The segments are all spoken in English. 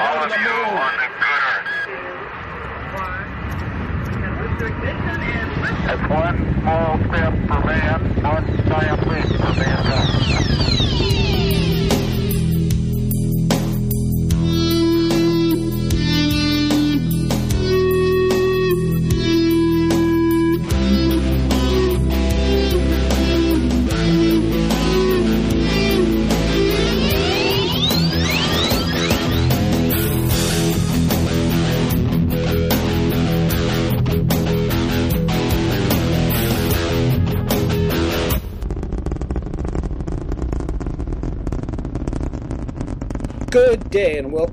go to the moon. That's one small step for man, one giant leap for mankind.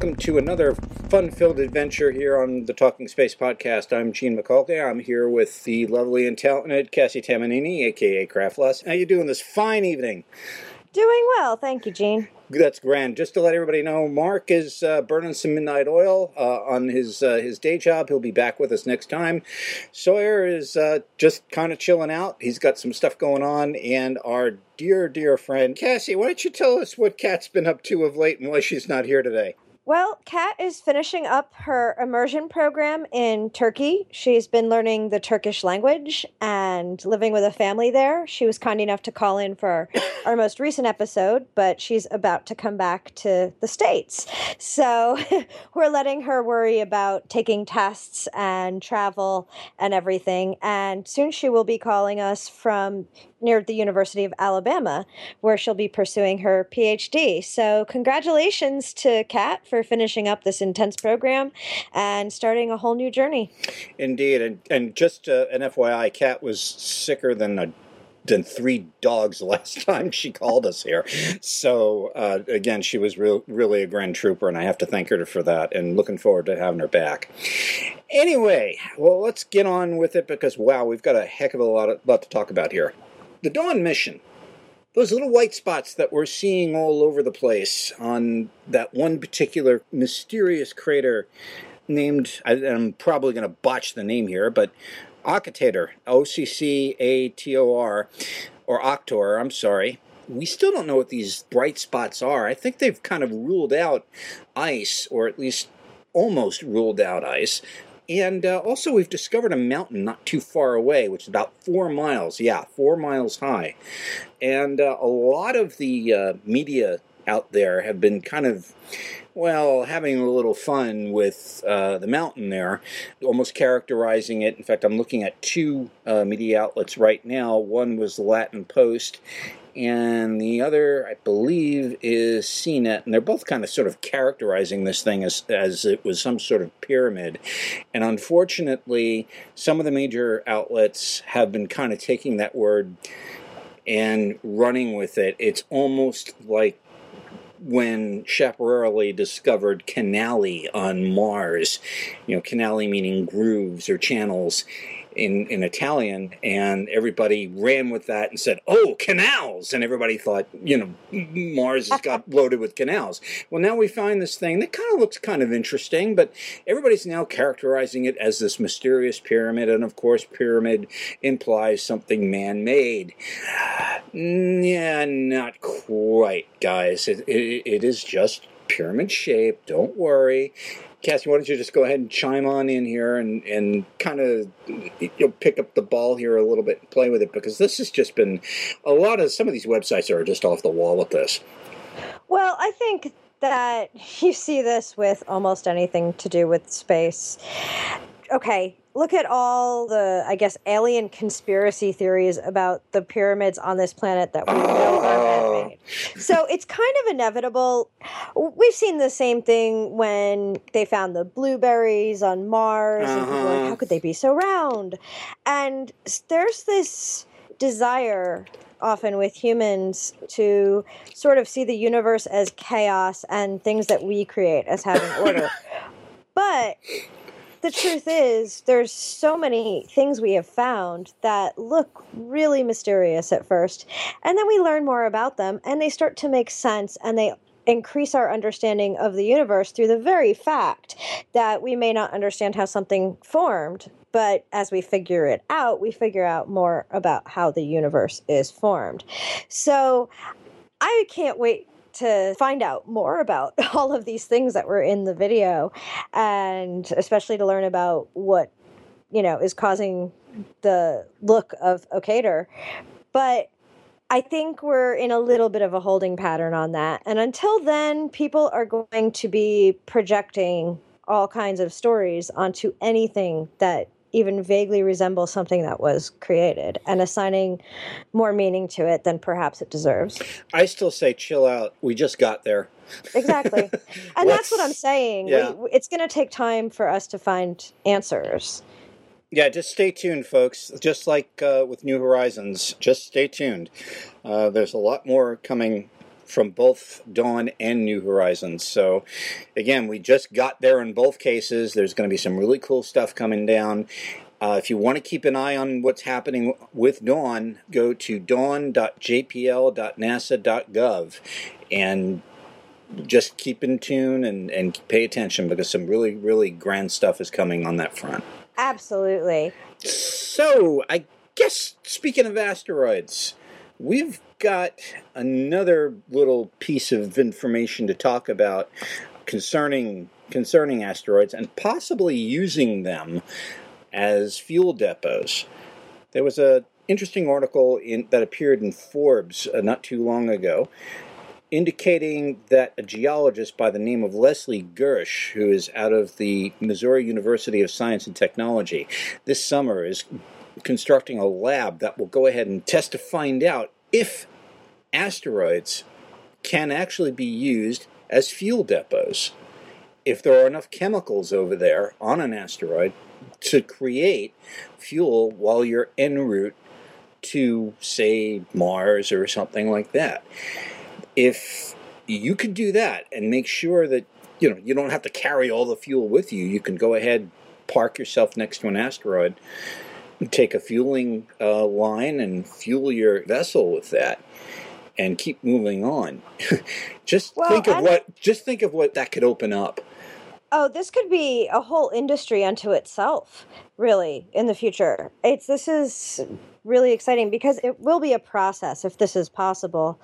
Welcome to another fun-filled adventure here on the Talking Space podcast. I'm Gene Mikulka. I'm here with the lovely and talented Cassie Tamanini, aka Craftless. How you doing this fine evening? Doing well, thank you, Gene. That's grand. Just to let everybody know, Mark is uh, burning some midnight oil uh, on his uh, his day job. He'll be back with us next time. Sawyer is uh, just kind of chilling out. He's got some stuff going on, and our dear dear friend Cassie, why don't you tell us what Kat's been up to of late and why she's not here today? Well, Kat is finishing up her immersion program in Turkey. She's been learning the Turkish language and living with a family there. She was kind enough to call in for our most recent episode, but she's about to come back to the States. So we're letting her worry about taking tests and travel and everything. And soon she will be calling us from near the University of Alabama, where she'll be pursuing her PhD. So, congratulations to Kat for finishing up this intense program and starting a whole new journey. Indeed, and and just uh, an FYI, Kat was sicker than a than three dogs last time she called us here. So uh, again, she was real, really a grand trooper, and I have to thank her for that. And looking forward to having her back. Anyway, well, let's get on with it because wow, we've got a heck of a lot, of, lot to talk about here. The Dawn mission. Those little white spots that we're seeing all over the place on that one particular mysterious crater named, I'm probably going to botch the name here, but Occator, O C C A T O R, or Octor, I'm sorry. We still don't know what these bright spots are. I think they've kind of ruled out ice, or at least almost ruled out ice. And uh, also, we've discovered a mountain not too far away, which is about four miles. Yeah, four miles high. And uh, a lot of the uh, media out there have been kind of, well, having a little fun with uh, the mountain there, almost characterizing it. In fact, I'm looking at two uh, media outlets right now. One was the Latin Post, and the other, I believe, is CNET, and they're both kind of sort of characterizing this thing as as it was some sort of pyramid. And unfortunately, some of the major outlets have been kind of taking that word and running with it. It's almost like when Schiaparelli discovered canali on Mars, you know, canali meaning grooves or channels in, in Italian, and everybody ran with that and said, "Oh, canals!" And everybody thought, you know, Mars has got loaded with canals. Well, now we find this thing that kind of looks kind of interesting, but everybody's now characterizing it as this mysterious pyramid, and of course, pyramid implies something man-made. Mm, yeah, not quite, guys. It, it, it is just pyramid shape. Don't worry. Cassie, why don't you just go ahead and chime on in here and, and kind of you'll pick up the ball here a little bit and play with it because this has just been a lot of some of these websites are just off the wall with this. Well, I think that you see this with almost anything to do with space. Okay, look at all the, I guess, alien conspiracy theories about the pyramids on this planet that we know are So it's kind of inevitable. We've seen the same thing when they found the blueberries on Mars, and people were Uh-huh. like, how could they be so round? And there's this desire often with humans to sort of see the universe as chaos and things that we create as having order. but the truth is there's so many things we have found that look really mysterious at first and then we learn more about them and they start to make sense and they increase our understanding of the universe through the very fact that we may not understand how something formed but as we figure it out we figure out more about how the universe is formed. So i can't wait to find out more about all of these things that were in the video, and especially to learn about what you know is causing the look of Occator. But I think we're in a little bit of a holding pattern on that. And until then, people are going to be projecting all kinds of stories onto anything that even vaguely resembles something that was created and assigning more meaning to it than perhaps it deserves. I still say chill out. We just got there. Exactly. And that's what I'm saying. yeah. We, it's going to take time for us to find answers. Yeah, just stay tuned, folks. Just like uh, with New Horizons, just stay tuned. Uh, there's a lot more coming from both Dawn and New Horizons. So, again, we just got there in both cases. There's going to be some really cool stuff coming down. Uh, if you want to keep an eye on what's happening with Dawn, go to dawn.jpl.nasa.gov and just keep in tune and, and pay attention because some really, really grand stuff is coming on that front. Absolutely. So, I guess speaking of asteroids, we've got another little piece of information to talk about concerning concerning asteroids and possibly using them as fuel depots. There was an interesting article in, that appeared in Forbes uh, not too long ago indicating that a geologist by the name of Leslie Gertsch, who is out of the Missouri University of Science and Technology, this summer is constructing a lab that will go ahead and test to find out if asteroids can actually be used as fuel depots. If there are enough chemicals over there on an asteroid to create fuel while you're en route to, say, Mars or something like that if you could do that and make sure that you know you don't have to carry all the fuel with you you can go ahead park yourself next to an asteroid take a fueling uh, line and fuel your vessel with that and keep moving on just Well, think of and- what just think of what that could open up Oh, this could be a whole industry unto itself, really, in the future. It's this is really exciting because it will be a process if this is possible.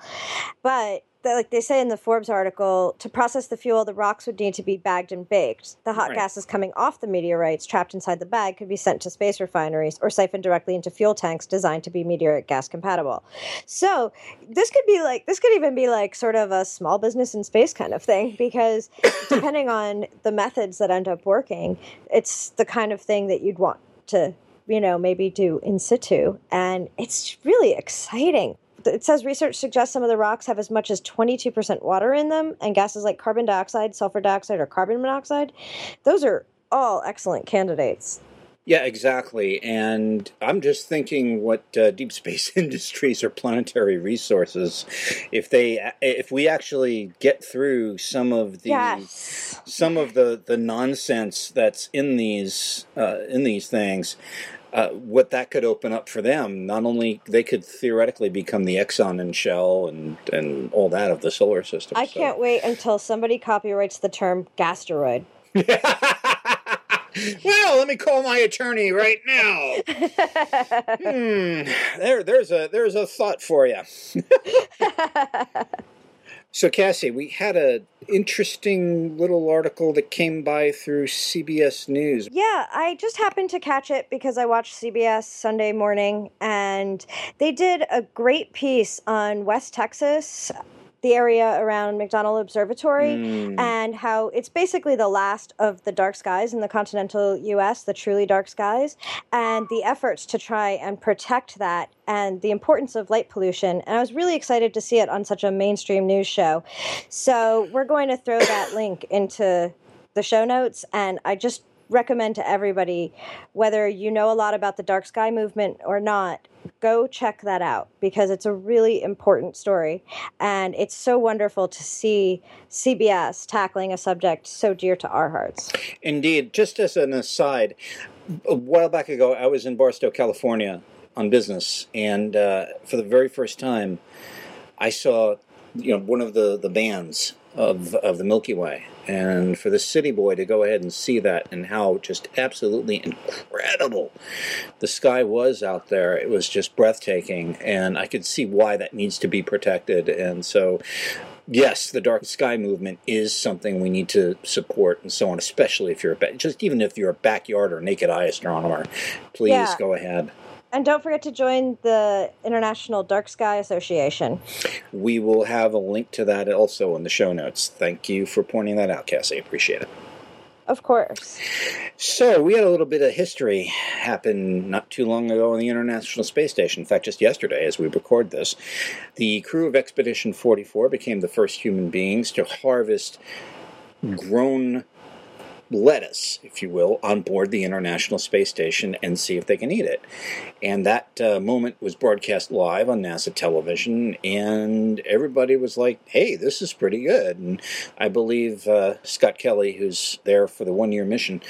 But like they say in the Forbes article, to process the fuel, the rocks would need to be bagged and baked. The hot Right. gases coming off the meteorites trapped inside the bag could be sent to space refineries or siphoned directly into fuel tanks designed to be meteoric gas compatible. So this could be like this could even be like sort of a small business in space kind of thing because depending on the methods that end up working, it's the kind of thing that you'd want to, you know, maybe do in situ. And it's really exciting. It says research suggests some of the rocks have as much as 22% water in them, and gases like carbon dioxide, sulfur dioxide, or carbon monoxide. Those are all excellent candidates. Yeah, exactly. And I'm just thinking what uh, deep space industries or planetary resources, if they, if we actually get through some of the, yes. some of the the nonsense that's in these uh, in these things, uh, what that could open up for them. Not only they could theoretically become the Exxon and Shell and and all that of the solar system. I so. can't wait until somebody copyrights the term gasteroid. well, let me call my attorney right now. Hmm. There, there's a there's a thought for you. So, Cassie, we had a interesting little article that came by through CBS News. Yeah, I just happened to catch it because I watched CBS Sunday morning and they did a great piece on West Texas, the area around McDonald Observatory, Mm. and how it's basically the last of the dark skies in the continental US, the truly dark skies, and the efforts to try and protect that and the importance of light pollution. And I was really excited to see it on such a mainstream news show. So we're going to throw that link into the show notes, and I just recommend to everybody, whether you know a lot about the dark sky movement or not, go check that out because it's a really important story. And it's so wonderful to see CBS tackling a subject so dear to our hearts. Indeed, just as an aside, a while back ago, I was in Barstow, California on business, and uh, for the very first time, I saw you know one of the, the bands of of the Milky Way, and for the city boy to go ahead and see that and how just absolutely incredible the sky was out there, it was just breathtaking, and I could see why that needs to be protected, and so yes, the dark sky movement is something we need to support and so on, especially if you're a just even if you're a backyard or naked eye astronomer. Please Yeah. go ahead. And don't forget to join the International Dark Sky Association. We will have a link to that also in the show notes. Thank you for pointing that out, Cassie. Appreciate it. Of course. So, we had a little bit of history happen not too long ago on the International Space Station. In fact, just yesterday, as we record this, the crew of Expedition 44 became the first human beings to harvest grown lettuce, if you will, on board the International Space Station and see if they can eat it. And that uh, moment was broadcast live on NASA television, and everybody was like, hey, this is pretty good. And I believe uh, Scott Kelly, who's there for the one year mission,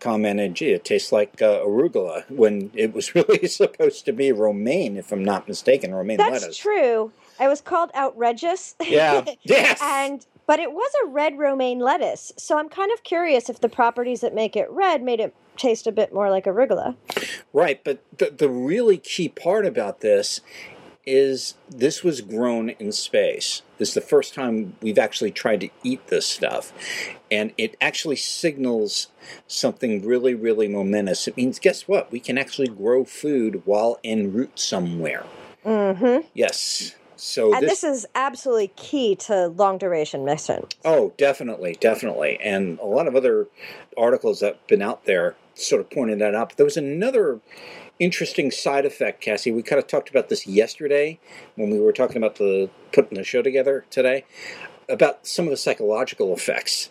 commented, gee, it tastes like uh, arugula when it was really supposed to be romaine, if I'm not mistaken, romaine That's lettuce. true. I was called outrageous. Yeah. Yes. and but it was a red romaine lettuce. So I'm kind of curious if the properties that make it red made it taste a bit more like arugula. Right, but the, the really key part about this is this was grown in space. This is the first time we've actually tried to eat this stuff. And it actually signals something really, really momentous. It means, guess what? We can actually grow food while en route somewhere. Mm-hmm. Yes. So And this, is absolutely key to long duration missions. Oh, definitely, definitely. And a lot of other articles that have been out there sort of pointed that out. But there was another interesting side effect, Cassie. We kind of talked about this yesterday when we were talking about the putting the show together today about some of the psychological effects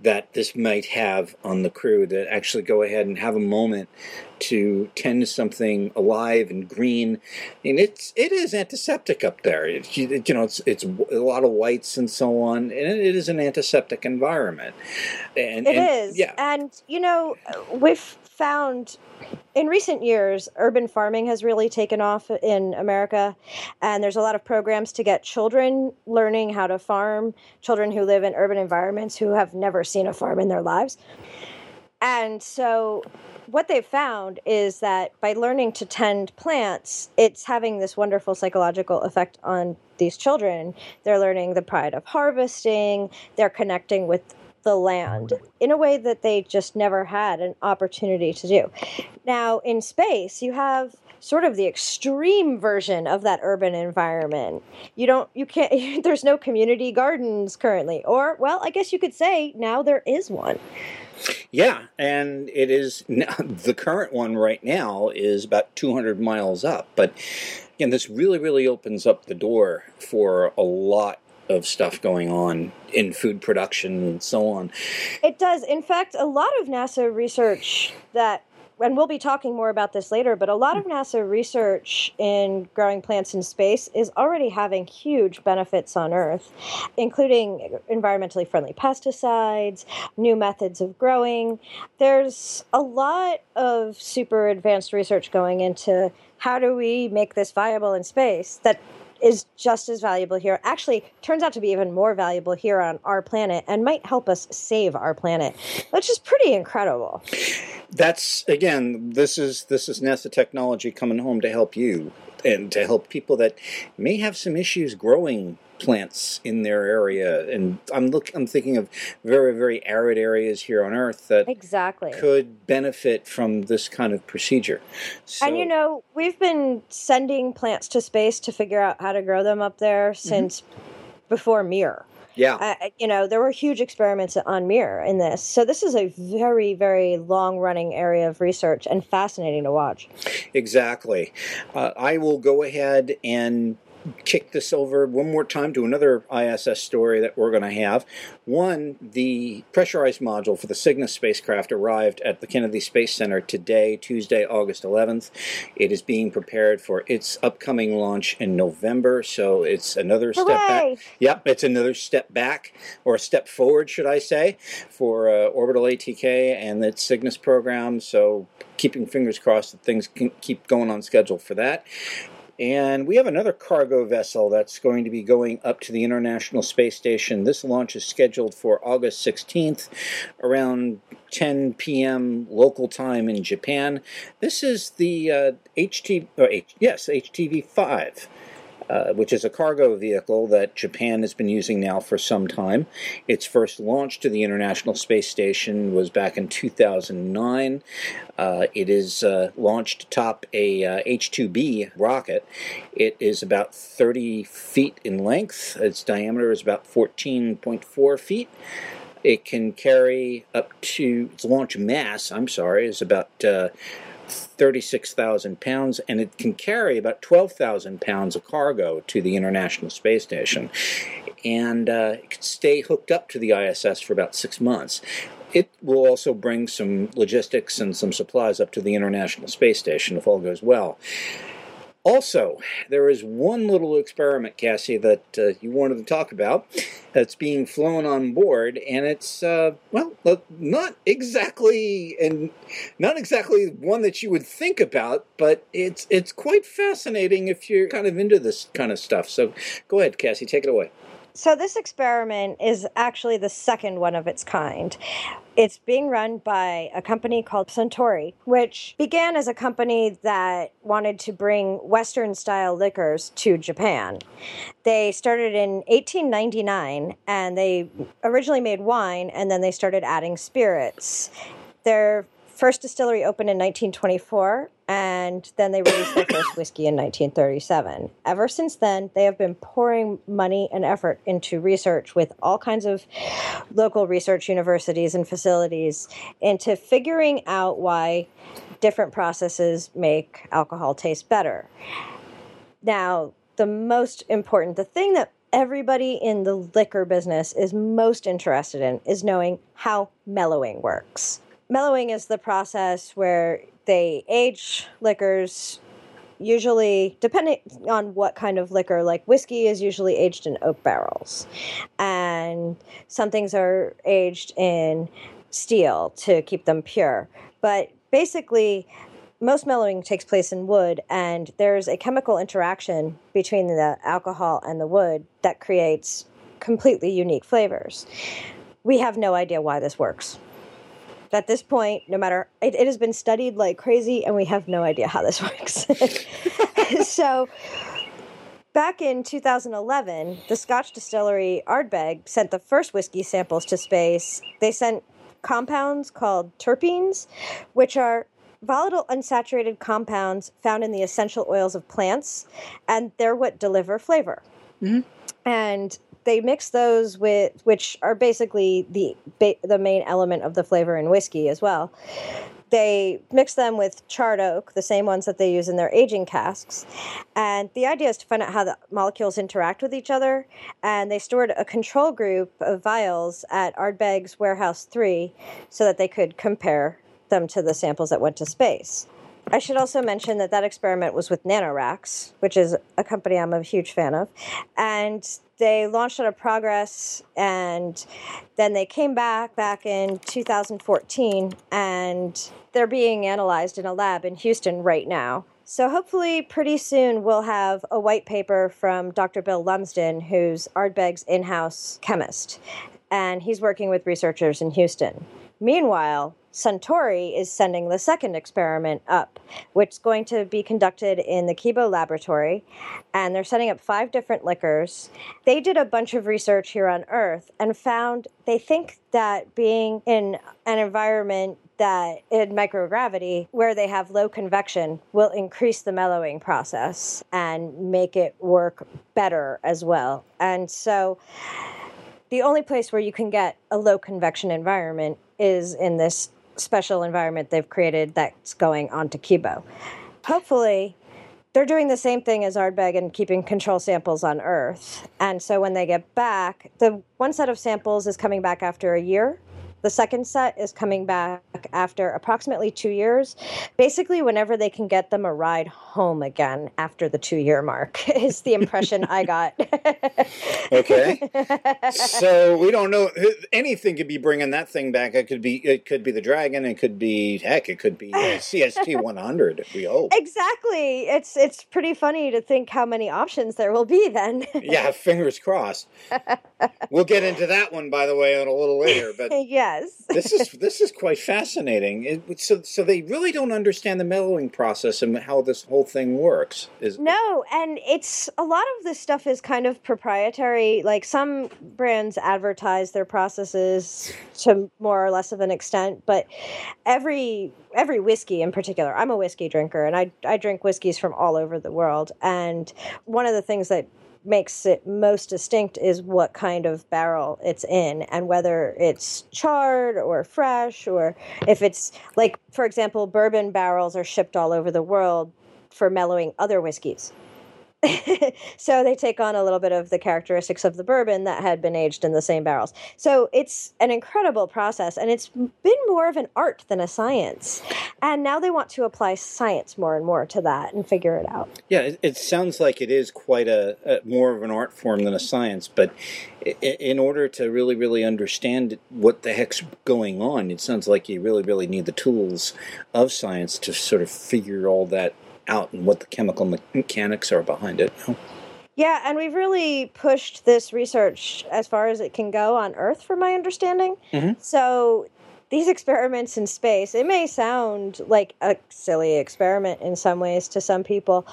that this might have on the crew that actually go ahead and have a moment to tend to something alive and green. And it's it is antiseptic up there. It, you know it's it's a lot of whites and so on and it is an antiseptic environment. And It and- is, yeah. And, you know, we've found in recent years, urban farming has really taken off in America. And there's a lot of programs to get children learning how to farm, children who live in urban environments who have never seen a farm in their lives. And so, what they've found is that by learning to tend plants, it's having this wonderful psychological effect on these children. They're learning the pride of harvesting, they're connecting with the land in a way that they just never had an opportunity to do. Now, in space, you have sort of the extreme version of that urban environment. You don't, you can't, there's no community gardens currently. Or, well, I guess you could say now there is one. yeah and it is the current one right now is about 200 miles up but again this really really opens up the door for a lot of stuff going on in food production and so on It does. In fact, a lot of NASA research that, and we'll be talking more about this later, but a lot of NASA research in growing plants in space is already having huge benefits on Earth, including environmentally friendly pesticides, new methods of growing. There's a lot of super advanced research going into how do we make this viable in space that is just as valuable here. Actually, turns out to be even more valuable here on our planet and might help us save our planet, which is pretty incredible. that's again this is this is nasa technology coming home to help you and to help people that may have some issues growing plants in their area and i'm look i'm thinking of very very arid areas here on earth that Exactly. could benefit from this kind of procedure so, And you know, we've been sending plants to space to figure out how to grow them up there since before Mir. yeah Uh, you know, there were huge experiments on Mir in this. So this is a very, very long running area of research and fascinating to watch. Exactly. Uh, I will go ahead and kick this over one more time to another ISS story that we're going to have. One, the pressurized module for the Cygnus spacecraft arrived at the Kennedy Space Center today, Tuesday, August 11th. It is being prepared for its upcoming launch in November, so it's another step back. Yep, it's another step back, or a step forward, should I say, for uh, Orbital ATK and its Cygnus program. So, keeping fingers crossed that things can keep going on schedule for that. And we have another cargo vessel that's going to be going up to the International Space Station. This launch is scheduled for August 16th, around 10 p.m. local time in Japan. This is the uh, HT, or H, yes, HTV 5. Uh, which is a cargo vehicle that Japan has been using now for some time. Its first launch to the International Space Station was back in 2009. Uh, it is uh, launched atop a H-2B uh, rocket. It is about 30 feet in length. Its diameter is about 14.4 feet. It can carry up to its launch mass. I'm sorry, is about uh, 36,000 pounds, and it can carry about 12,000 pounds of cargo to the International Space Station. And uh, it can stay hooked up to the ISS for about six months. It will also bring some logistics and some supplies up to the International Space Station if all goes well. Also, there is one little experiment, Cassie, that uh, you wanted to talk about that's being flown on board, and it's uh, well, not exactly and not exactly one that you would think about, but it's it's quite fascinating if you're kind of into this kind of stuff. So, go ahead, Cassie, take it away. So, this experiment is actually the second one of its kind. It's being run by a company called Suntory, which began as a company that wanted to bring Western style liquors to Japan. They started in 1899 and they originally made wine and then they started adding spirits. Their first distillery opened in 1924 and then they released their first whiskey in 1937. Ever since then, they have been pouring money and effort into research with all kinds of local research universities and facilities into figuring out why different processes make alcohol taste better. Now, the most important, the thing that everybody in the liquor business is most interested in is knowing how mellowing works mellowing is the process where they age liquors usually depending on what kind of liquor like whiskey is usually aged in oak barrels. And some things are aged in steel to keep them pure. But basically most mellowing takes place in wood and there's a chemical interaction between the alcohol and the wood that creates completely unique flavors. We have no idea why this works at this point, no matter it, it has been studied like crazy, and we have no idea how this works. so, back in 2011, the Scotch distillery Ardbeg sent the first whiskey samples to space. They sent compounds called terpenes, which are volatile unsaturated compounds found in the essential oils of plants, and they're what deliver flavor. Mm-hmm. And they mix those with which are basically the the main element of the flavor in whiskey as well. They mix them with charred oak, the same ones that they use in their aging casks. And the idea is to find out how the molecules interact with each other. And they stored a control group of vials at Ardbeg's Warehouse 3 so that they could compare them to the samples that went to space. I should also mention that that experiment was with NanoRacks, which is a company I'm a huge fan of. And they launched out of Progress and then they came back back in 2014 and they're being analyzed in a lab in Houston right now. So hopefully pretty soon we'll have a white paper from Dr. Bill Lumsden, who's Ardbeg's in-house chemist, and he's working with researchers in Houston. Meanwhile, Suntory is sending the second experiment up, which is going to be conducted in the Kibo laboratory. And they're setting up five different liquors. They did a bunch of research here on Earth and found they think that being in an environment that in microgravity where they have low convection will increase the mellowing process and make it work better as well. And so the only place where you can get a low convection environment is in this special environment they've created that's going onto Kibo. Hopefully, they're doing the same thing as Ardbeg and keeping control samples on Earth. And so when they get back, the one set of samples is coming back after a year the second set is coming back after approximately two years. Basically, whenever they can get them a ride home again after the two year mark, is the impression I got. okay. So we don't know. Anything could be bringing that thing back. It could be. It could be the Dragon. It could be. Heck, it could be CST 100. We hope. Exactly. It's it's pretty funny to think how many options there will be then. yeah. Fingers crossed. we'll get into that one, by the way, a little later. But yeah Yes. this is this is quite fascinating. It, so so they really don't understand the mellowing process and how this whole thing works. Is No, and it's a lot of this stuff is kind of proprietary. Like some brands advertise their processes to more or less of an extent, but every every whiskey in particular, I'm a whiskey drinker and I I drink whiskeys from all over the world. And one of the things that makes it most distinct is what kind of barrel it's in and whether it's charred or fresh or if it's like for example bourbon barrels are shipped all over the world for mellowing other whiskeys so they take on a little bit of the characteristics of the bourbon that had been aged in the same barrels. So it's an incredible process, and it's been more of an art than a science. And now they want to apply science more and more to that and figure it out. Yeah, it, it sounds like it is quite a, a, more of an art form than a science. But in order to really, really understand what the heck's going on, it sounds like you really, really need the tools of science to sort of figure all that out and what the chemical me- mechanics are behind it. Yeah, and we've really pushed this research as far as it can go on Earth, from my understanding. Mhm. So these experiments in space, it may sound like a silly experiment in some ways to some people.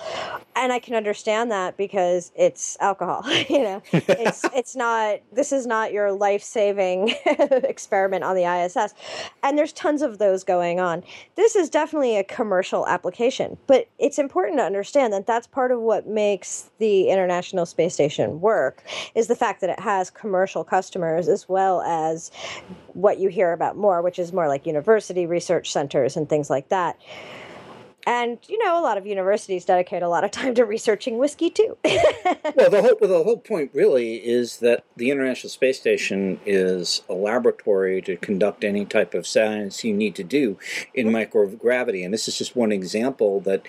And I can understand that because it's alcohol. you know, it's it's not this is not your life-saving experiment on the ISS. And there's tons of those going on. This is definitely a commercial application, but it's important to understand that that's part of what makes the International Space Station work is the fact that it has commercial customers as well as what you hear about more, which is more like university research centers and things like that. And you know, a lot of universities dedicate a lot of time to researching whiskey too. well, the whole the whole point really is that the International Space Station is a laboratory to conduct any type of science you need to do in mm-hmm. microgravity, and this is just one example that,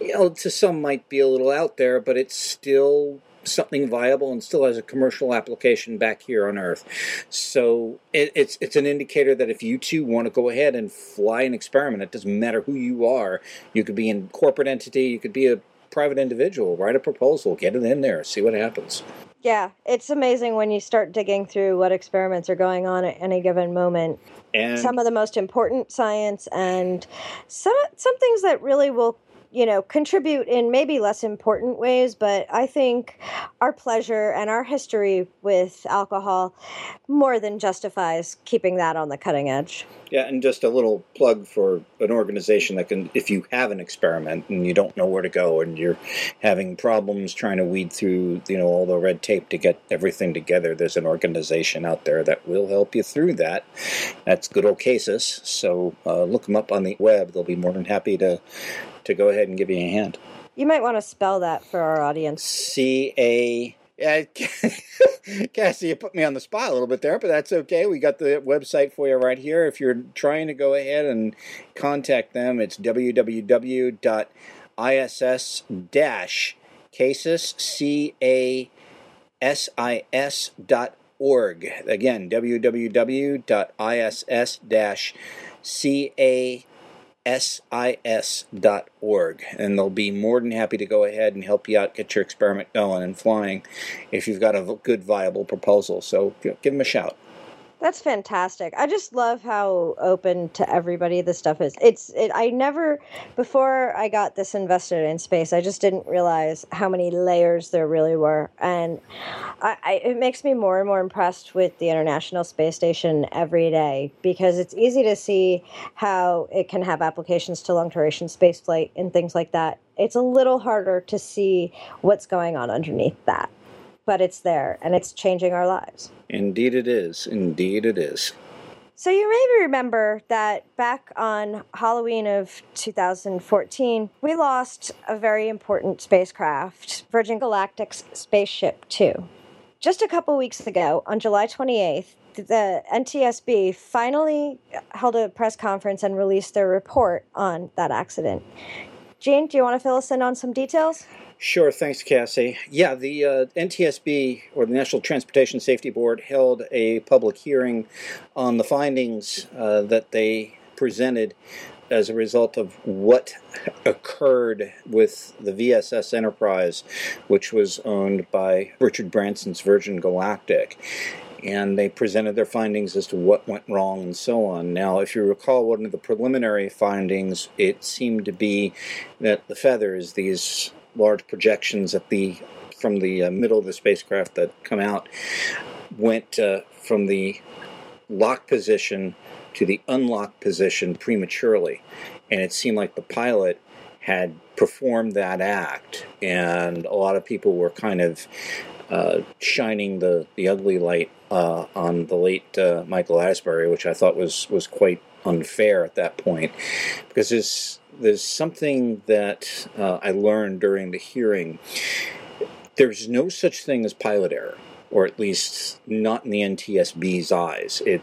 you know, to some might be a little out there, but it's still something viable and still has a commercial application back here on Earth. So it, it's it's an indicator that if you too want to go ahead and fly an experiment, it doesn't matter who you are. You could be in corporate entity, you could be a private individual. Write a proposal, get it in there, see what happens. yeah, it's amazing when you start digging through what experiments are going on at any given moment. And Some of the most important science and some some things that really will you know contribute in maybe less important ways but i think our pleasure and our history with alcohol more than justifies keeping that on the cutting edge yeah, and just a little plug for an organization that can, if you have an experiment and you don't know where to go and you're having problems trying to weed through, you know, all the red tape to get everything together, there's an organization out there that will help you through that. That's Good Old CASIS. So uh, look them up on the web. They'll be more than happy to to go ahead and give you a hand. you might want to spell that for our audience C A. Yeah, Cassie, you put me on the spot a little bit there, but that's okay. We got the website for you right here. If you're trying to go ahead and contact them, it's www.iss-casis, C-A-S-I-S dot org. Again, www.iss-ca sis.org and they'll be more than happy to go ahead and help you out get your experiment going and flying if you've got a good viable proposal. So give them a shout That's fantastic. I just love how open to everybody this stuff is. It's it, I never before I got this invested in space, I just didn't realize how many layers there really were, and I, I, it makes me more and more impressed with the International Space Station every day because it's easy to see how it can have applications to long duration space flight and things like that. It's a little harder to see what's going on underneath that, but it's there and it's changing our lives. indeed it is indeed it is So you maybe remember that back on Halloween of 2014, we lost a very important spacecraft, Virgin Galactic's Spaceship Two. Just a couple weeks ago, on July 28th, the NTSB finally held a press conference and released their report on that accident. Gene, do you want to fill us in on some details? Sure, thanks, Cassie. Yeah, the uh, NTSB, or the National Transportation Safety Board, held a public hearing on the findings uh, that they presented as a result of what occurred with the VSS Enterprise, which was owned by Richard Branson's Virgin Galactic. and they presented their findings as to what went wrong and so on. Now, if you recall, one of the preliminary findings, it seemed to be that the feathers, these large projections at the from the uh, middle of the spacecraft that come out, went uh, from the lock position to the unlock position prematurely, and it seemed like the pilot had performed that act, and a lot of people were kind of uh, shining the, the ugly light uh, on the late uh, Michael Alsbury, which I thought was, was quite unfair at that point, because there's there's something that uh, I learned during the hearing. There's no such thing as pilot error, or at least not in the NTSB's eyes. It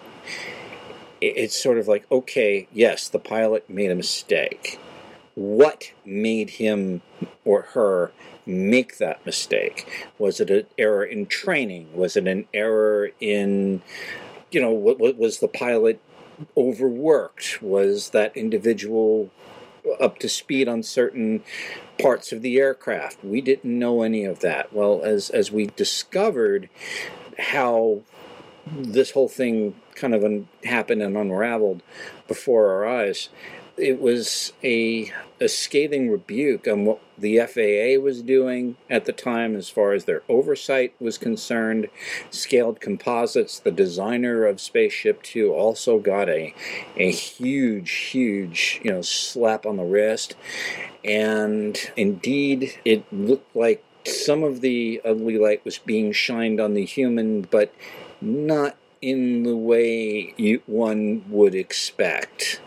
it's sort of like okay, yes, the pilot made a mistake. What made him or her make that mistake? Was it an error in training? Was it an error in, you know, what, what was the pilot overworked? Was that individual up to speed on certain parts of the aircraft? We didn't know any of that. Well, as as we discovered how this whole thing kind of un- happened and unraveled before our eyes, it was a, a scathing rebuke on what the FAA was doing at the time as far as their oversight was concerned. Scaled Composites, the designer of Spaceship Two, also got a, a huge, huge you know slap on the wrist. And indeed, it looked like some of the ugly light was being shined on the human, but not in the way you, one would expect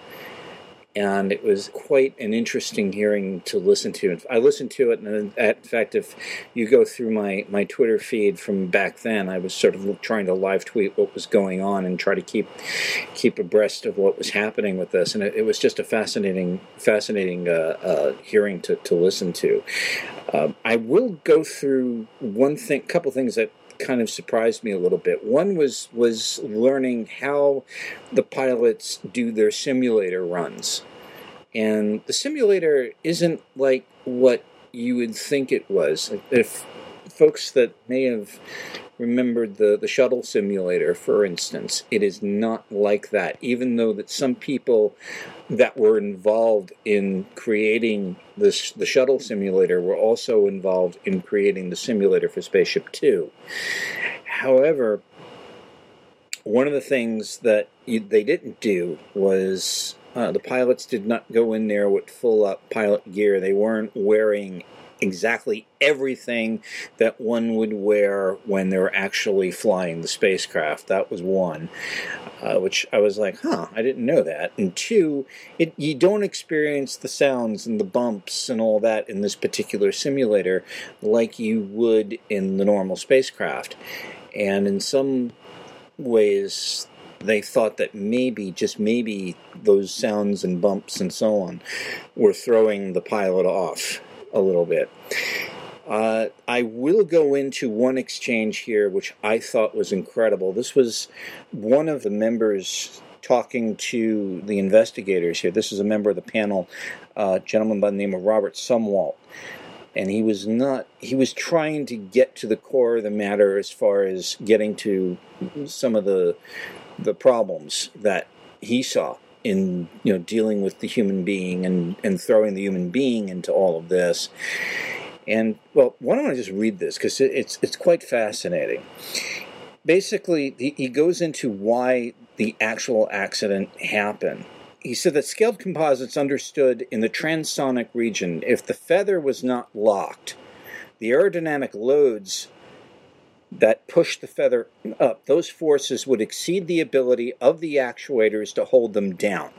and it was quite an interesting hearing to listen to. I listened to it, and in fact, if you go through my, my Twitter feed from back then, I was sort of trying to live tweet what was going on and try to keep keep abreast of what was happening with this, and it, it was just a fascinating fascinating uh, uh, hearing to, to listen to. Uh, I will go through one thing, couple things that kind of surprised me a little bit. One was was learning how the pilots do their simulator runs. And the simulator isn't like what you would think it was. If folks that may have remembered the, the shuttle simulator, for instance, it is not like that, even though that some people that were involved in creating this the shuttle simulator were also involved in creating the simulator for Spaceship Two. However, one of the things that you, they didn't do was uh, the pilots did not go in there with full up pilot gear. They weren't wearing exactly everything that one would wear when they're actually flying the spacecraft. That was one, uh, which I was like, huh, I didn't know that. And two, it, you don't experience the sounds and the bumps and all that in this particular simulator like you would in the normal spacecraft. And in some ways, they thought that maybe, just maybe, those sounds and bumps and so on were throwing the pilot off a little bit. Uh, I will go into one exchange here, which I thought was incredible. This was one of the members talking to the investigators here. This is a member of the panel, uh, gentleman by the name of Robert Sumwalt. And he was not, he was trying to get to the core of the matter as far as getting to some of the, the problems that he saw in you know dealing with the human being and and throwing the human being into all of this. And well, why don't I just read this because it's it's quite fascinating. Basically, he goes into why the actual accident happened. He said that scaled composites understood in the transonic region if the feather was not locked, the aerodynamic loads that push the feather up, those forces would exceed the ability of the actuators to hold them down.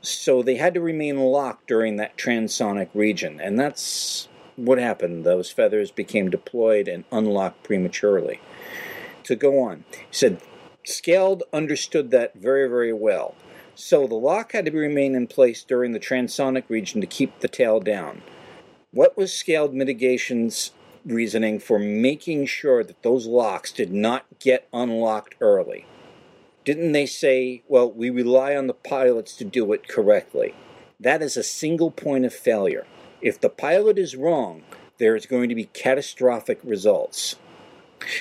So they had to remain locked during that transonic region, and that's what happened. Those feathers became deployed and unlocked prematurely. To go on, he said, Scaled understood that very, very well. So the lock had to remain in place during the transonic region to keep the tail down. What was Scaled mitigation's reasoning for making sure that those locks did not get unlocked early. Didn't they say, well, we rely on the pilots to do it correctly? That is a single point of failure. If the pilot is wrong, there is going to be catastrophic results.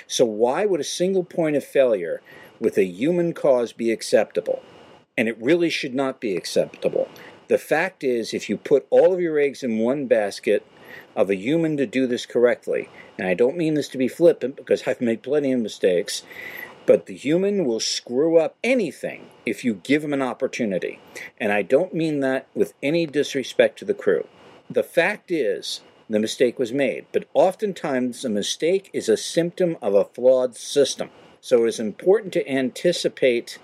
So, why would a single point of failure with a human cause be acceptable? And it really should not be acceptable. The fact is, if you put all of your eggs in one basket of a human to do this correctly, and I don't mean this to be flippant because I've made plenty of mistakes, but the human will screw up anything if you give him an opportunity. And I don't mean that with any disrespect to the crew. The fact is, the mistake was made, but oftentimes a mistake is a symptom of a flawed system. So it is important to anticipate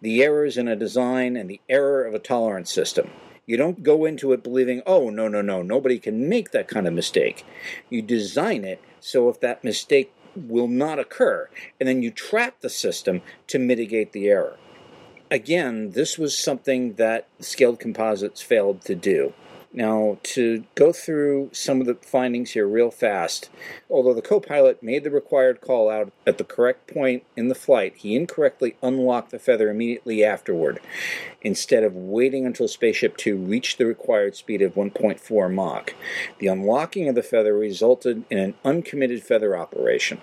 the errors in a design and the error of a tolerance system. You don't go into it believing, oh, no, no, no, nobody can make that kind of mistake. You design it so if that mistake will not occur, and then you trap the system to mitigate the error. Again, this was something that Scaled Composites failed to do. Now, to go through some of the findings here real fast, although the co pilot made the required call out at the correct point in the flight, he incorrectly unlocked the feather immediately afterward instead of waiting until Spaceship Two reached the required speed of 1.4 Mach. The unlocking of the feather resulted in an uncommanded feather operation.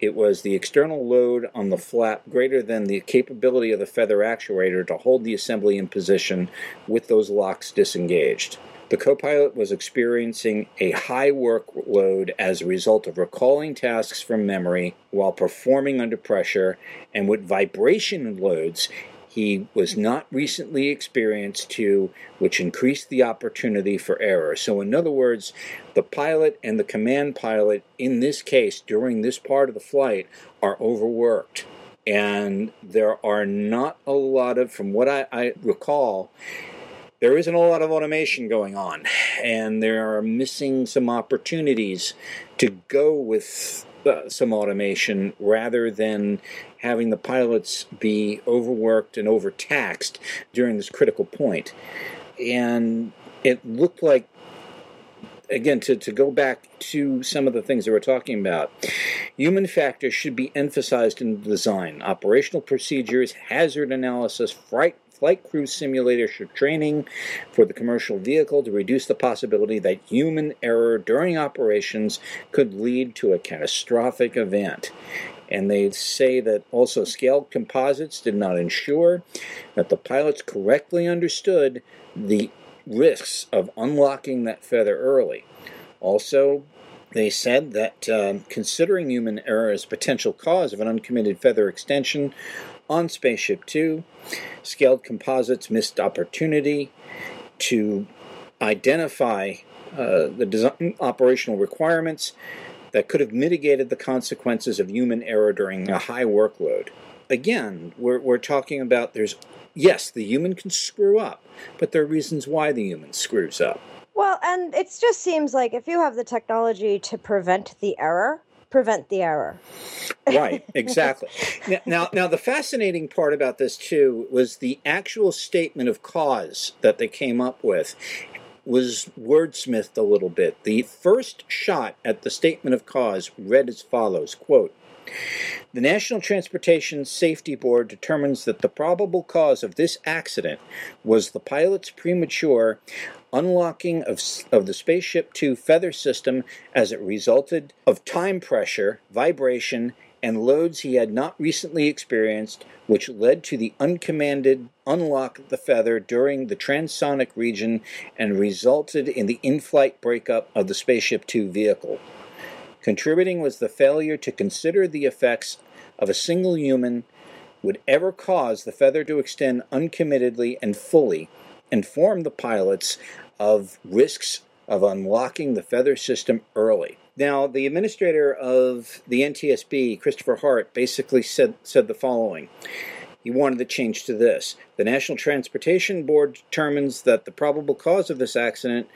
It was the external load on the flap greater than the capability of the feather actuator to hold the assembly in position with those locks disengaged. The co-pilot was experiencing a high workload as a result of recalling tasks from memory while performing under pressure, and with vibration loads, he was not recently experienced to, which increased the opportunity for error. So, in other words, the pilot and the command pilot in this case during this part of the flight are overworked. And there are not a lot of, from what I, I recall, there isn't a lot of automation going on, and there are missing some opportunities to go with uh, some automation rather than having the pilots be overworked and overtaxed during this critical point. And it looked like again to, to go back to some of the things that we're talking about human factors should be emphasized in design operational procedures hazard analysis flight flight crew simulator training for the commercial vehicle to reduce the possibility that human error during operations could lead to a catastrophic event and they say that also scaled composites did not ensure that the pilots correctly understood the risks of unlocking that feather early. Also, they said that um, considering human error as potential cause of an uncommanded feather extension on Spaceship Two, Scaled Composites missed opportunity to identify uh, the design, operational requirements that could have mitigated the consequences of human error during a high workload. Again, we're, we're talking about there's, yes, the human can screw up, but there are reasons why the human screws up. Well, and it just seems like if you have the technology to prevent the error, prevent the error. right, exactly. now, now, now, the fascinating part about this too was the actual statement of cause that they came up with was wordsmithed a little bit. The first shot at the statement of cause read as follows quote, the National Transportation Safety Board determines that the probable cause of this accident was the pilot's premature unlocking of, of the Spaceship Two feather system as it resulted of time pressure, vibration, and loads he had not recently experienced, which led to the uncommanded unlock of the feather during the transonic region and resulted in the in flight breakup of the Spaceship Two vehicle. Contributing was the failure to consider the effects of a single human would ever cause the feather to extend uncommittedly and fully, inform the pilots of risks of unlocking the feather system early. Now, the administrator of the NTSB, Christopher Hart, basically said, said the following. He wanted the change to this. The National Transportation Board determines that the probable cause of this accident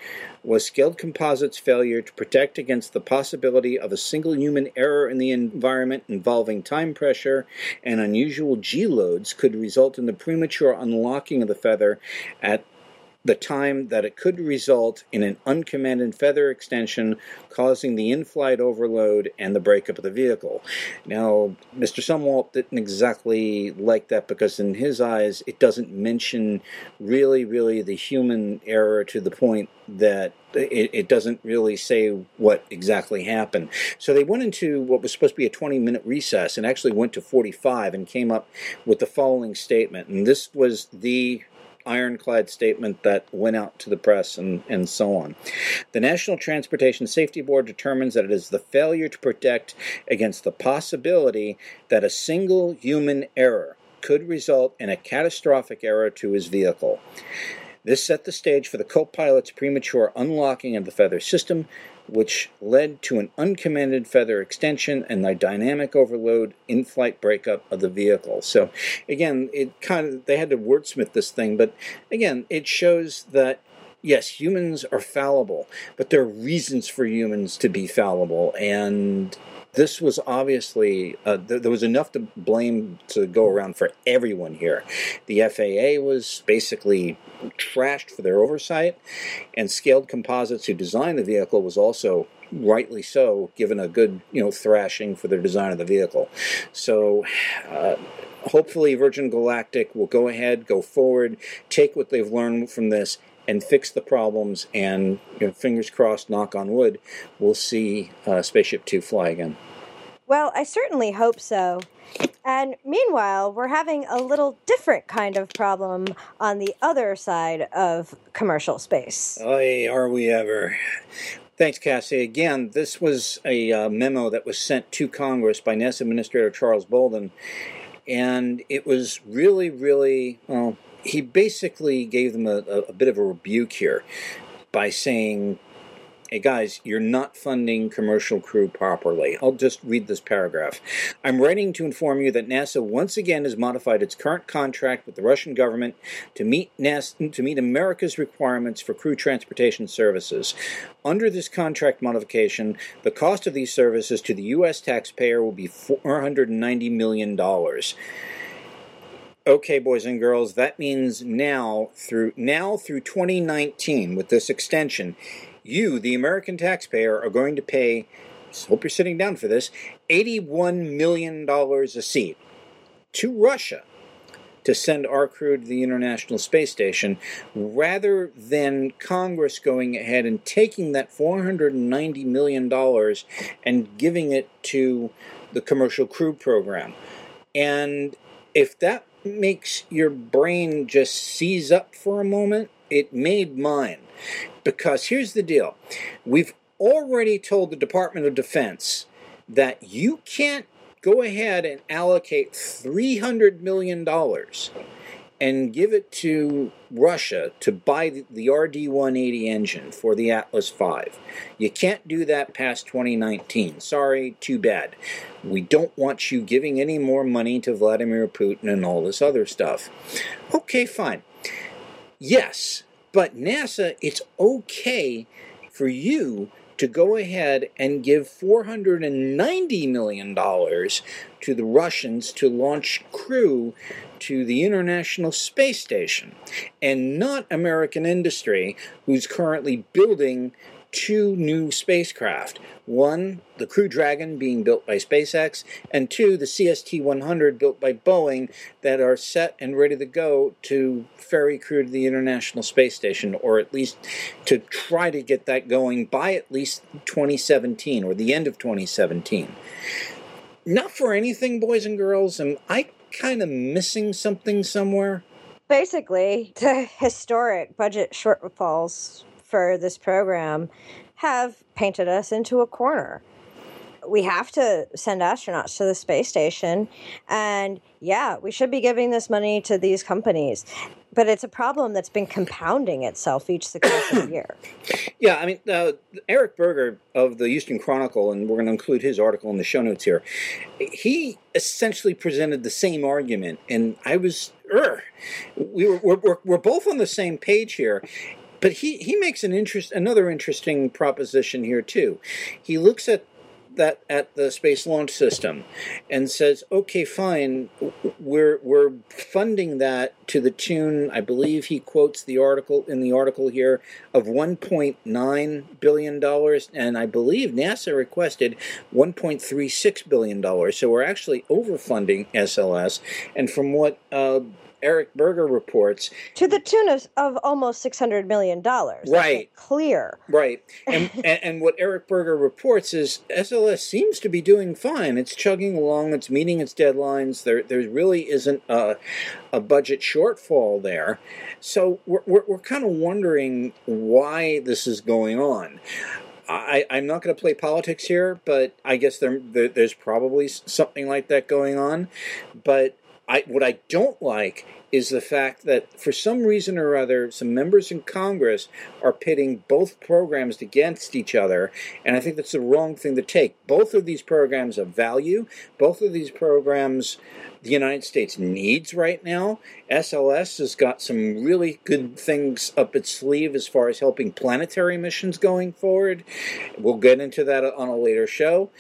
was Scaled Composites' failure to protect against the possibility of a single human error in the environment involving time pressure and unusual G loads could result in the premature unlocking of the feather at the time that it could result in an uncommanded feather extension, causing the in flight overload and the breakup of the vehicle. Now, Mr. Sumwalt didn't exactly like that because, in his eyes, it doesn't mention really, really the human error to the point that it, it, doesn't really say what exactly happened. So they went into what was supposed to be a 20 minute recess and actually went to 45 and came up with the following statement. And this was the ironclad statement that went out to the press and, and so on. The National Transportation Safety Board determines that it is the failure to protect against the possibility that a single human error could result in a catastrophic error to his vehicle. This set the stage for the co pilot's premature unlocking of the feather system, which led to an uncommanded feather extension and the dynamic overload in flight breakup of the vehicle. So, again, it kind of they had to wordsmith this thing, but again, it shows that yes, humans are fallible, but there are reasons for humans to be fallible, and this was obviously uh, th- there was enough to blame to go around for everyone here. The FAA was basically trashed for their oversight, and Scaled Composites, who designed the vehicle, was also rightly so given a good you know thrashing for their design of the vehicle. So. Uh, hopefully, Virgin Galactic will go ahead, go forward, take what they've learned from this, and fix the problems. And you know, fingers crossed, knock on wood, we'll see uh, Spaceship Two fly again. Well, I certainly hope so. And meanwhile, we're having a little different kind of problem on the other side of commercial space. Oy, are we ever? Thanks, Cassie. Again, this was a uh, memo that was sent to Congress by NASA Administrator Charles Bolden, and it was really, really well he basically gave them a, a, bit of a rebuke here by saying, hey guys, you're not funding commercial crew properly. I'll just read this paragraph. I'm writing to inform you that NASA once again has modified its current contract with the Russian government to meet NASA, to meet America's requirements for crew transportation services. Under this contract modification, the cost of these services to the U.S. taxpayer will be $490 million. Okay, boys and girls, that means now through now through 2019 with this extension, you, the American taxpayer, are going to pay hope you're sitting down for this, $81 million a seat to Russia to send our crew to the International Space Station rather than Congress going ahead and taking that $490 million and giving it to the commercial crew program. And if that makes your brain just seize up for a moment, it made mine. Because here's the deal we've already told the Department of Defense that you can't go ahead and allocate $300 million and give it to Russia to buy the RD 180 engine for the Atlas V. You can't do that past 2019. Sorry, too bad. We don't want you giving any more money to Vladimir Putin and all this other stuff. Okay, fine. Yes, but NASA, it's okay for you to go ahead and give $490 million to the Russians to launch crew to the International Space Station, and not American industry, who's currently building two new spacecraft. One, the Crew Dragon being built by SpaceX, and two, the CST 100 built by Boeing that are set and ready to go to ferry crew to the International Space Station, or at least to try to get that going by at least 2017 or the end of 2017. Not for anything, boys and girls, am I kind of missing something somewhere? Basically, the historic budget shortfalls for this program have painted us into a corner. We have to send astronauts to the space station. And yeah, we should be giving this money to these companies. But it's a problem that's been compounding itself each successive year. Yeah, I mean, uh, Eric Berger of the Houston Chronicle, and we're going to include his article in the show notes here, he essentially presented the same argument. And I was, we were, we're, we're both on the same page here but he, he makes an interest another interesting proposition here too. He looks at that at the Space Launch System and says, "Okay, fine, we're we're funding that to the tune, I believe he quotes the article in the article here of 1.9 billion dollars, and I believe NASA requested 1.36 billion dollars. So we're actually overfunding SLS, and from what uh, Eric Berger reports. To the tune of, of almost $600 million. Right. Clear. Right. And, and, and, what Eric Berger reports is SLS seems to be doing fine. It's chugging along, it's meeting its deadlines. There, there really isn't a, a budget shortfall there. So we're, we're, we're kind of wondering why this is going on. I, am not going to play politics here, but I guess there, there, there's probably something like that going on. But I, what I don't like is the fact that for some reason or other, some members in Congress are pitting both programs against each other, and I think that's the wrong thing to take. Both of these programs have value. Both of these programs the United States needs right now. SLS has got some really good things up its sleeve as far as helping planetary missions going forward. We'll get into that on a later show.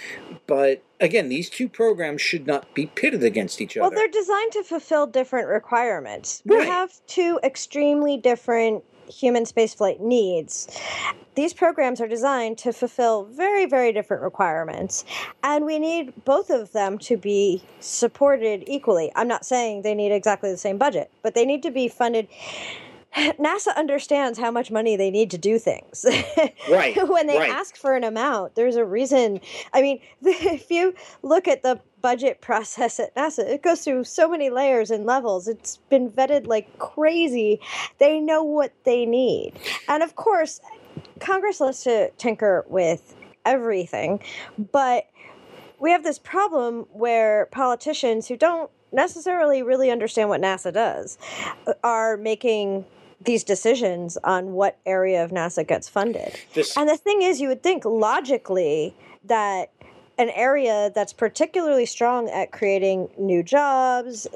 But again, these two programs should not be pitted against each other. Well, they're designed to fulfill different requirements. Right. We have two extremely different human spaceflight needs. These programs are designed to fulfill very, very different requirements, and we need both of them to be supported equally. I'm not saying they need exactly the same budget, but they need to be funded. NASA understands how much money they need to do things. Right. when they right. ask for an amount, there's a reason. I mean, if you look at the budget process at NASA, it goes through so many layers and levels. It's been vetted like crazy. They know what they need. And of course, Congress loves to tinker with everything, but we have this problem where politicians who don't necessarily really understand what NASA does uh, are making these decisions on what area of NASA gets funded. This- and the thing is, you would think logically that an area that's particularly strong at creating new jobs,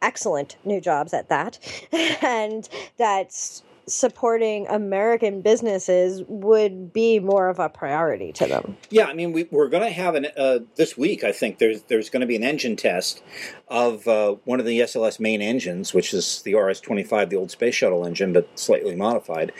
excellent new jobs at that, and that's supporting American businesses would be more of a priority to them. Yeah, I mean, we, we're going to have an uh, this week. I think there's there's going to be an engine test of uh, one of the SLS main engines, which is the RS-25, the old space shuttle engine, but slightly modified.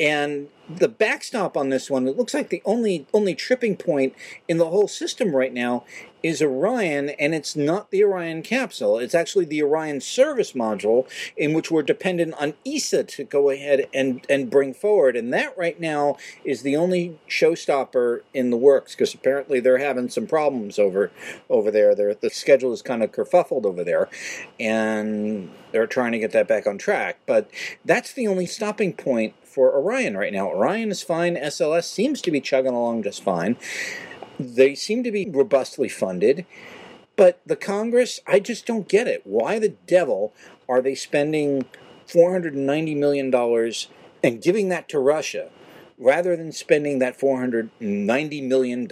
And the backstop on this one, it looks like the only only tripping point in the whole system right now is Orion, and it's not the Orion capsule. It's actually the Orion service module, in which we're dependent on ESA to go ahead and, and bring forward. And that right now is the only showstopper in the works, because apparently they're having some problems over over there. They're, the schedule is kind of kerfuffled over there, and they're trying to get that back on track. But that's the only stopping point for Orion right now. Orion is fine. SLS seems to be chugging along just fine. They seem to be robustly funded. But the Congress, I just don't get it. Why the devil are they spending $490 million and giving that to Russia rather than spending that $490 million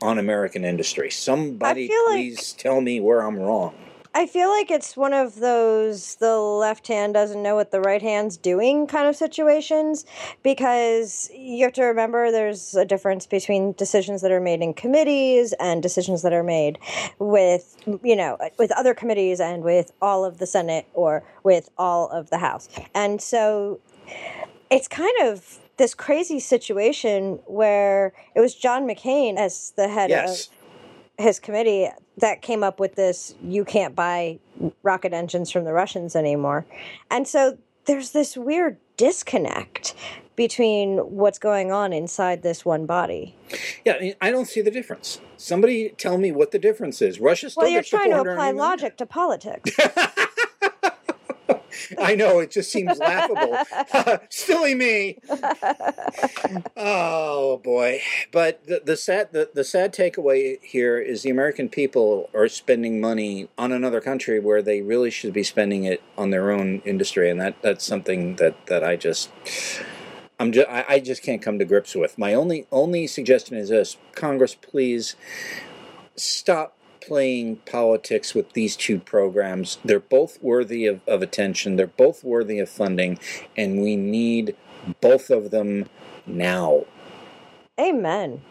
on American industry? Somebody please like... tell me where I'm wrong. I feel like it's one of those the left hand doesn't know what the right hand's doing kind of situations because you have to remember there's a difference between decisions that are made in committees and decisions that are made with you know with other committees and with all of the Senate or with all of the House. And so it's kind of this crazy situation where it was John McCain as the head yes. of his committee that came up with this you can't buy rocket engines from the Russians anymore. And so there's this weird disconnect between what's going on inside this one body. Yeah, I, mean, I don't see the difference. Somebody tell me what the difference is. Russia still Well, you're trying to apply logic to politics. I know it just seems laughable. Silly me. oh boy! But the, the sad the, the sad takeaway here is the American people are spending money on another country where they really should be spending it on their own industry, and that that's something that that I just. I'm just, I, I just can't come to grips with. My only only suggestion is this: Congress, please stop playing politics with these two programs. They're both worthy of, of attention, they're both worthy of funding, and we need both of them now. Amen.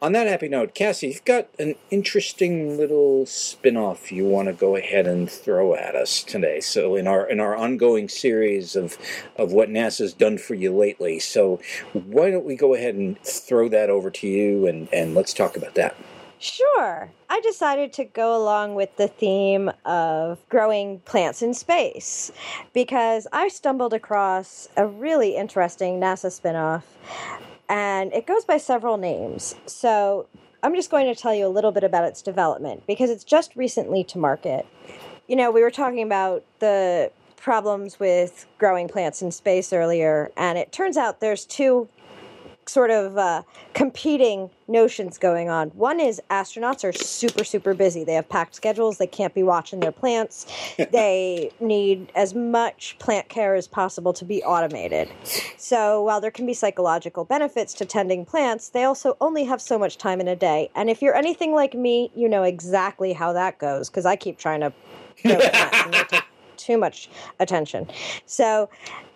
On that happy note, Cassie, you've got an interesting little spin-off you want to go ahead and throw at us today. So in our in our ongoing series of of what NASA's done for you lately. So why don't we go ahead and throw that over to you and, and let's talk about that. Sure. I decided to go along with the theme of growing plants in space because I stumbled across a really interesting NASA spinoff and it goes by several names. So I'm just going to tell you a little bit about its development because it's just recently to market. You know, we were talking about the problems with growing plants in space earlier, and it turns out there's two sort of uh, competing notions going on. One is astronauts are super, super busy. They have packed schedules. They can't be watching their plants. they need as much plant care as possible to be automated. So while there can be psychological benefits to tending plants, they also only have so much time in a day. And if you're anything like me, you know exactly how that goes because I keep trying to. Know not to take too much attention. So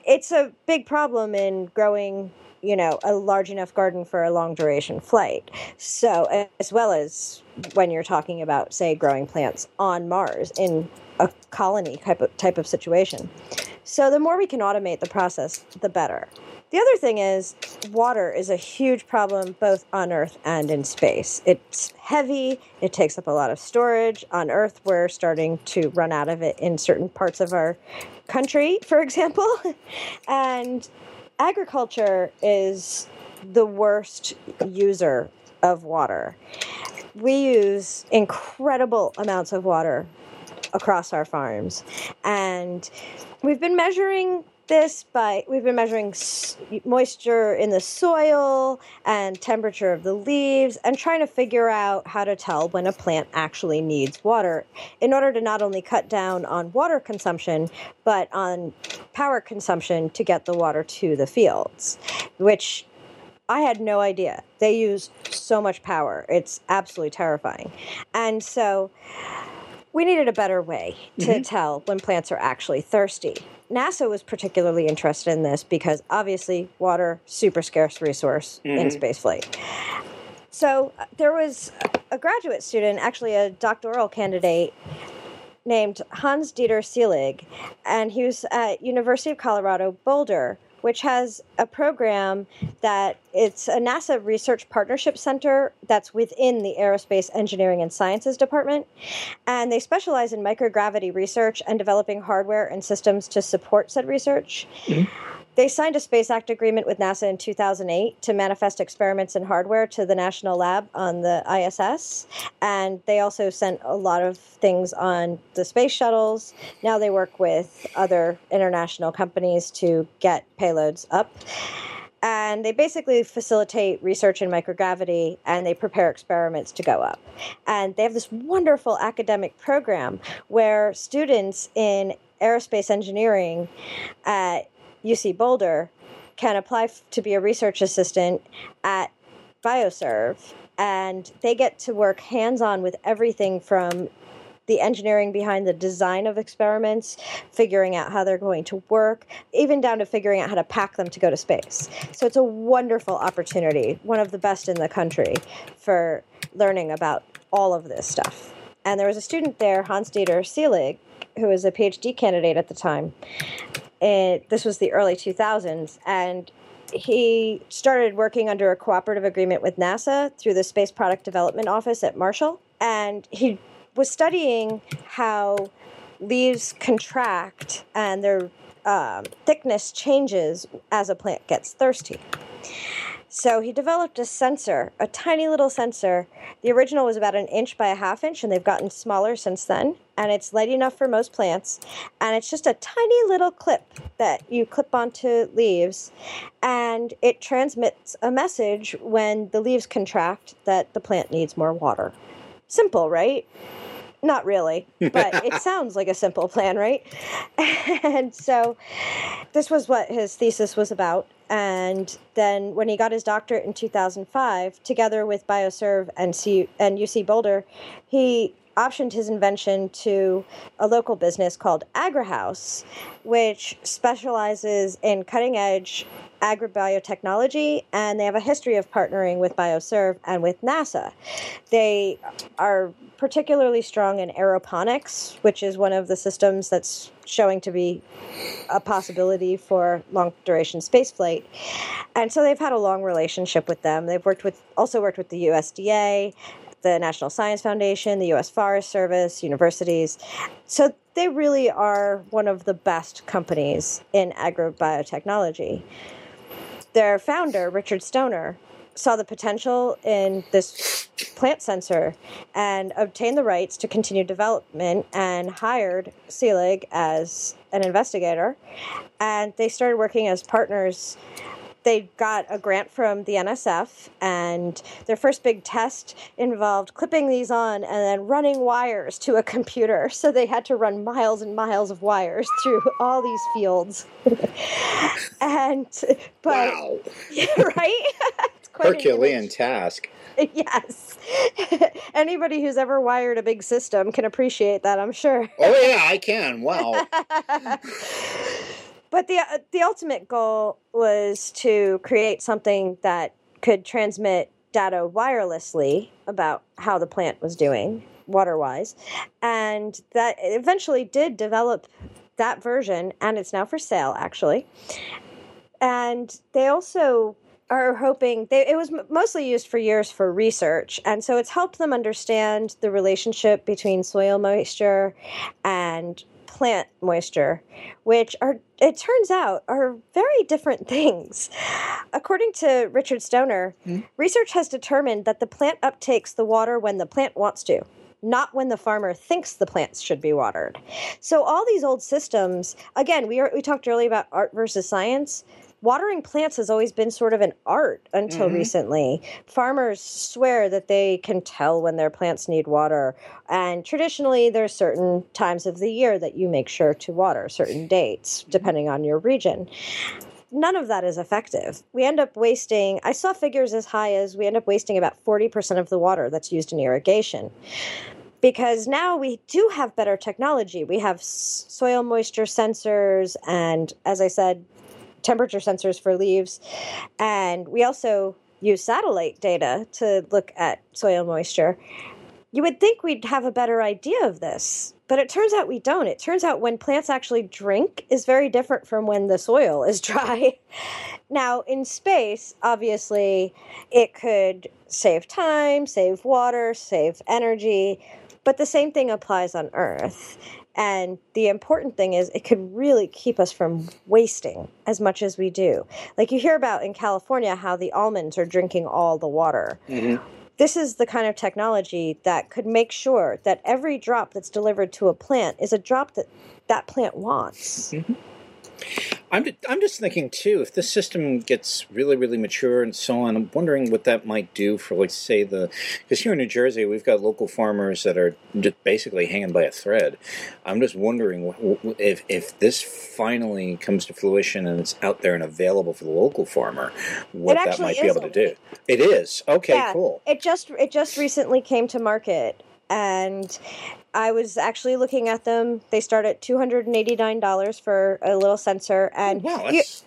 it's a big problem in growing you know a large enough garden for a long duration flight. So as well as when you're talking about say growing plants on mars in a colony type of type of situation. So the more we can automate the process the better. The other thing is water is a huge problem both on earth and in space. It's heavy it takes up a lot of storage on earth. We're starting to run out of it in certain parts of our country for example. And agriculture is the worst user of water. We use incredible amounts of water across our farms. And we've been measuring this by we've been measuring moisture in the soil and temperature of the leaves and trying to figure out how to tell when a plant actually needs water in order to not only cut down on water consumption but on power consumption to get the water to the fields which I had no idea. They use so much power. It's absolutely terrifying. And so we needed a better way to mm-hmm. tell when plants are actually thirsty. NASA was particularly interested in this because obviously water super scarce resource mm-hmm. in spaceflight. So uh, there was a graduate student, actually a doctoral candidate named Hans Dieter Seelig, and he was at University of Colorado Boulder which has a program that it's a NASA research partnership center that's within the Aerospace Engineering and Sciences Department. And they specialize in microgravity research and developing hardware and systems to support said research. Mm-hmm. They signed a Space Act agreement with NASA in 2008 to manifest experiments and hardware to the National Lab on the ISS. And they also sent a lot of things on the space shuttles. Now they work with other international companies to get payloads up. And they basically facilitate research in microgravity and they prepare experiments to go up. And they have this wonderful academic program where students in aerospace engineering at UC Boulder can apply f- to be a research assistant at Bioserve, and they get to work hands on with everything from the engineering behind the design of experiments, figuring out how they're going to work, even down to figuring out how to pack them to go to space. So it's a wonderful opportunity, one of the best in the country for learning about all of this stuff. And there was a student there, Hans Dieter Seelig, who was a PhD candidate at the time, it, this was the early 2000s, and he started working under a cooperative agreement with NASA through the Space Product Development Office at Marshall. And he was studying how leaves contract and their um, thickness changes as a plant gets thirsty. So he developed a sensor, a tiny little sensor. The original was about an inch by a half inch, and they've gotten smaller since then. And it's light enough for most plants. And it's just a tiny little clip that you clip onto leaves, and it transmits a message when the leaves contract that the plant needs more water. Simple, right? Not really, but it sounds like a simple plan, right? and so this was what his thesis was about. And then when he got his doctorate in 2005, together with Bioserve and, C- and UC Boulder, he optioned his invention to a local business called AgriHouse, which specializes in cutting edge agrobiotechnology, and they have a history of partnering with Bioserve and with NASA. They are particularly strong in aeroponics, which is one of the systems that's showing to be a possibility for long duration spaceflight. And so they've had a long relationship with them. They've worked with also worked with the USDA, the National Science Foundation, the US Forest Service, universities. So they really are one of the best companies in agrobiotechnology. Their founder, Richard Stoner, saw the potential in this plant sensor and obtained the rights to continue development and hired Seelig as an investigator. And they started working as partners they got a grant from the NSF, and their first big test involved clipping these on and then running wires to a computer. So they had to run miles and miles of wires through all these fields. and but wow. right, it's quite an Herculean task. Yes. Anybody who's ever wired a big system can appreciate that, I'm sure. Oh yeah, I can. Wow. But the uh, the ultimate goal was to create something that could transmit data wirelessly about how the plant was doing water wise and that eventually did develop that version and it's now for sale actually. And they also are hoping they, it was mostly used for years for research and so it's helped them understand the relationship between soil moisture and plant moisture which are it turns out are very different things. According to richard stoner hmm? research has determined that the plant uptakes the water when the plant wants to not when the farmer thinks the plants should be watered. So all these old systems again we, are, we talked earlier about art versus science watering plants has always been sort of an art until Mhm. recently. Farmers swear that they can tell when their plants need water, and traditionally there's certain times of the year that you make sure to water, certain dates depending on your region. None of that is effective. We end up wasting, I saw figures as high as we end up wasting about 40% of the water that's used in irrigation because now we do have better technology. We have soil moisture sensors, and as I said, temperature sensors for leaves. And we also use satellite data to look at soil moisture. You would think we'd have a better idea of this, but it turns out we don't. It turns out when plants actually drink is very different from when the soil is dry. Now, in space, obviously, it could save time, save water, save energy, but the same thing applies on Earth. And the important thing is, it could really keep us from wasting as much as we do. Like you hear about in California how the almonds are drinking all the water. Mhm. This is the kind of technology that could make sure that every drop that's delivered to a plant is a drop that that plant wants. I'm, I'm just thinking too, if this system gets really, really mature and so on, I'm wondering what that might do for, like, say, the. Because here in New Jersey, we've got local farmers that are just basically hanging by a thread. I'm just wondering if, if this finally comes to fruition and it's out there and available for the local farmer, what that might be able to do. It is. Okay, Yeah. cool. It just it just recently came to market and I was actually looking at them. They start at two hundred and eighty nine dollars for a little sensor, and oh, wow, you, that's.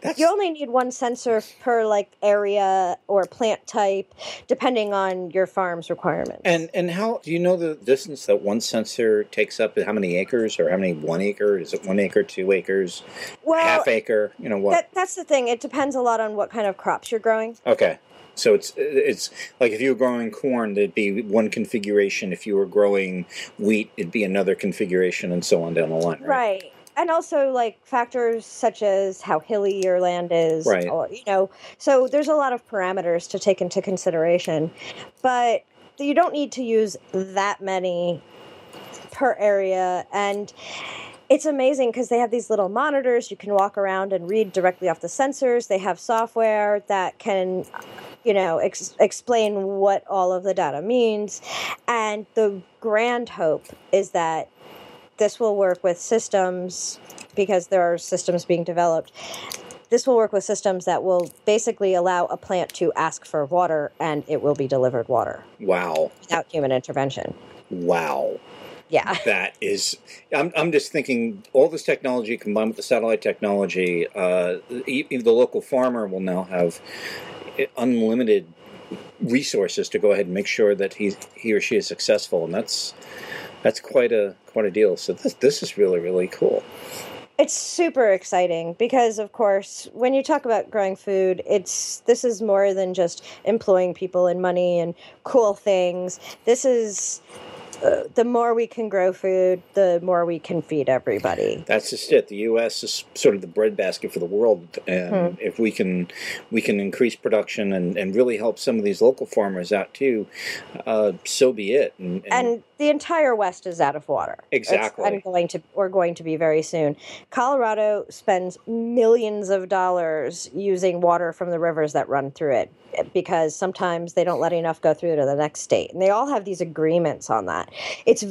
that's you only need one sensor per like area or plant type, depending on your farm's requirements. And and how do you know the distance that one sensor takes up? How many acres or how many one acre? Is it one acre, two acres, well, half acre? You know what? that, that's the thing. It depends a lot on what kind of crops you're growing. okay, so it's it's like if you were growing corn, there'd be one configuration. If you were growing wheat, it'd be another configuration, and so on down the line. Right. Right. And also like factors such as how hilly your land is. Right. Or, you know, so there's a lot of parameters to take into consideration. But you don't need to use that many per area. And it's amazing because they have these little monitors. You can walk around and read directly off the sensors. They have software that can, you know, ex- explain what all of the data means. And the grand hope is that this will work with systems because there are systems being developed. This will work with systems that will basically allow a plant to ask for water and it will be delivered water Wow. without human intervention. Wow. Yeah. That is, I'm, I'm just thinking all this technology combined with the satellite technology, uh, even the local farmer will now have unlimited resources to go ahead and make sure that he he or she is successful, and that's that's quite a quite a deal. So this this is really really cool. It's super exciting because, of course, when you talk about growing food, it's this is more than just employing people and money and cool things. This is uh, the more we can grow food, the more we can feed everybody. That's just it. The U.S. is sort of the breadbasket for the world, and Hmm. if we can we can increase production and, and really help some of these local farmers out too, uh, so be it. And, And the entire West is out of water. It's- Exactly. and going to or going to be very soon. Colorado spends millions of dollars using water from the rivers that run through it because sometimes they don't let enough go through to the next state, and they all have these agreements on that. It's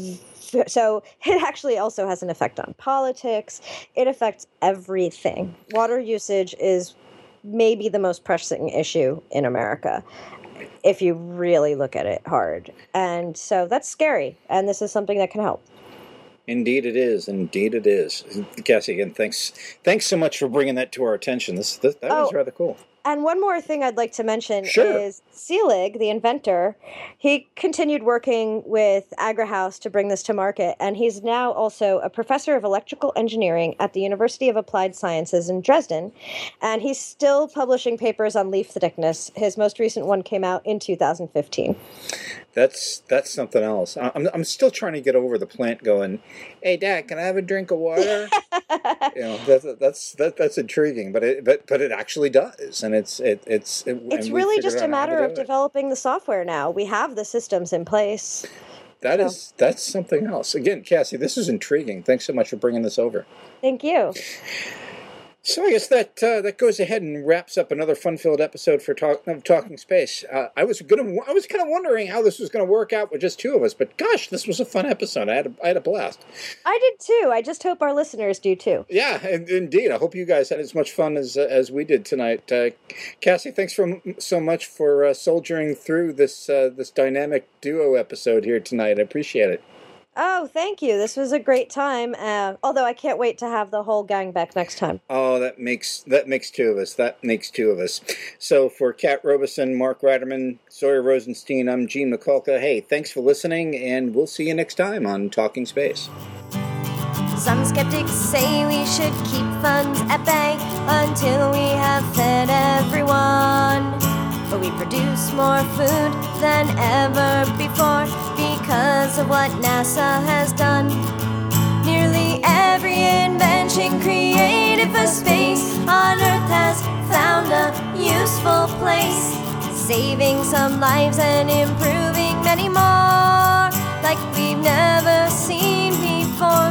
so it actually also has an effect on politics. It affects everything. Water usage is maybe the most pressing issue in America if you really look at it hard. And so that's scary. And this is something that can help. Indeed, it is. Indeed, it is. Cassie, again, thanks. Thanks so much for bringing that to our attention. This, this that was Oh. rather cool. And one more thing I'd like to mention Sure. is Seelig, the inventor, he continued working with AgriHouse to bring this to market. And he's now also a professor of electrical engineering at the University of Applied Sciences in Dresden. And he's still publishing papers on leaf thickness. His most recent one came out in 2015. That's that's something else. I'm I'm still trying to get over the plant going. Hey, Dad, can I have a drink of water? you know, that's that's that, that's intriguing, but it but but it actually does, and it's it it's it, It's really just a matter of it. developing the software now. We have the systems in place. That so. is that's something else. Again, Cassie, this is intriguing. Thanks so much for bringing this over. Thank you. So I guess that uh, that goes ahead and wraps up another fun-filled episode for talk, of Talking Space. Uh, I was gonna, I was kind of wondering how this was going to work out with just two of us, but gosh, this was a fun episode. I had a, I had a blast. I did too. I just hope our listeners do too. Yeah, and, indeed. I hope you guys had as much fun as uh, as we did tonight. Uh, Cassie, thanks for so much for uh, soldiering through this uh, this dynamic duo episode here tonight. I appreciate it. Oh, thank you. This was a great time. Uh, although I can't wait to have the whole gang back next time. Oh, that makes that makes two of us. That makes two of us. So for Kat Robeson, Mark Ratterman, Sawyer Rosenstein, I'm Gene Mikulka. Hey, thanks for listening, and we'll see you next time on Talking Space. Some skeptics say we should keep funds at bay until we have fed everyone. But we produce more food than ever before because of what NASA has done. Nearly every invention created for space on Earth has found a useful place, saving some lives and improving many more, like we've never seen before.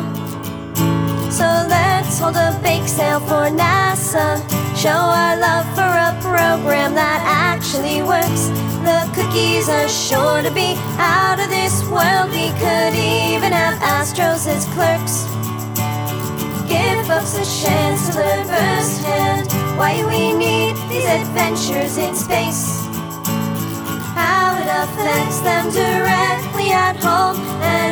So let's hold a bake sale for NASA. Show our love for a program that actually works. The cookies are sure to be out of this world. We could even have Astros as clerks. Give folks a chance to learn firsthand why we need these adventures in space. How it affects them directly at home and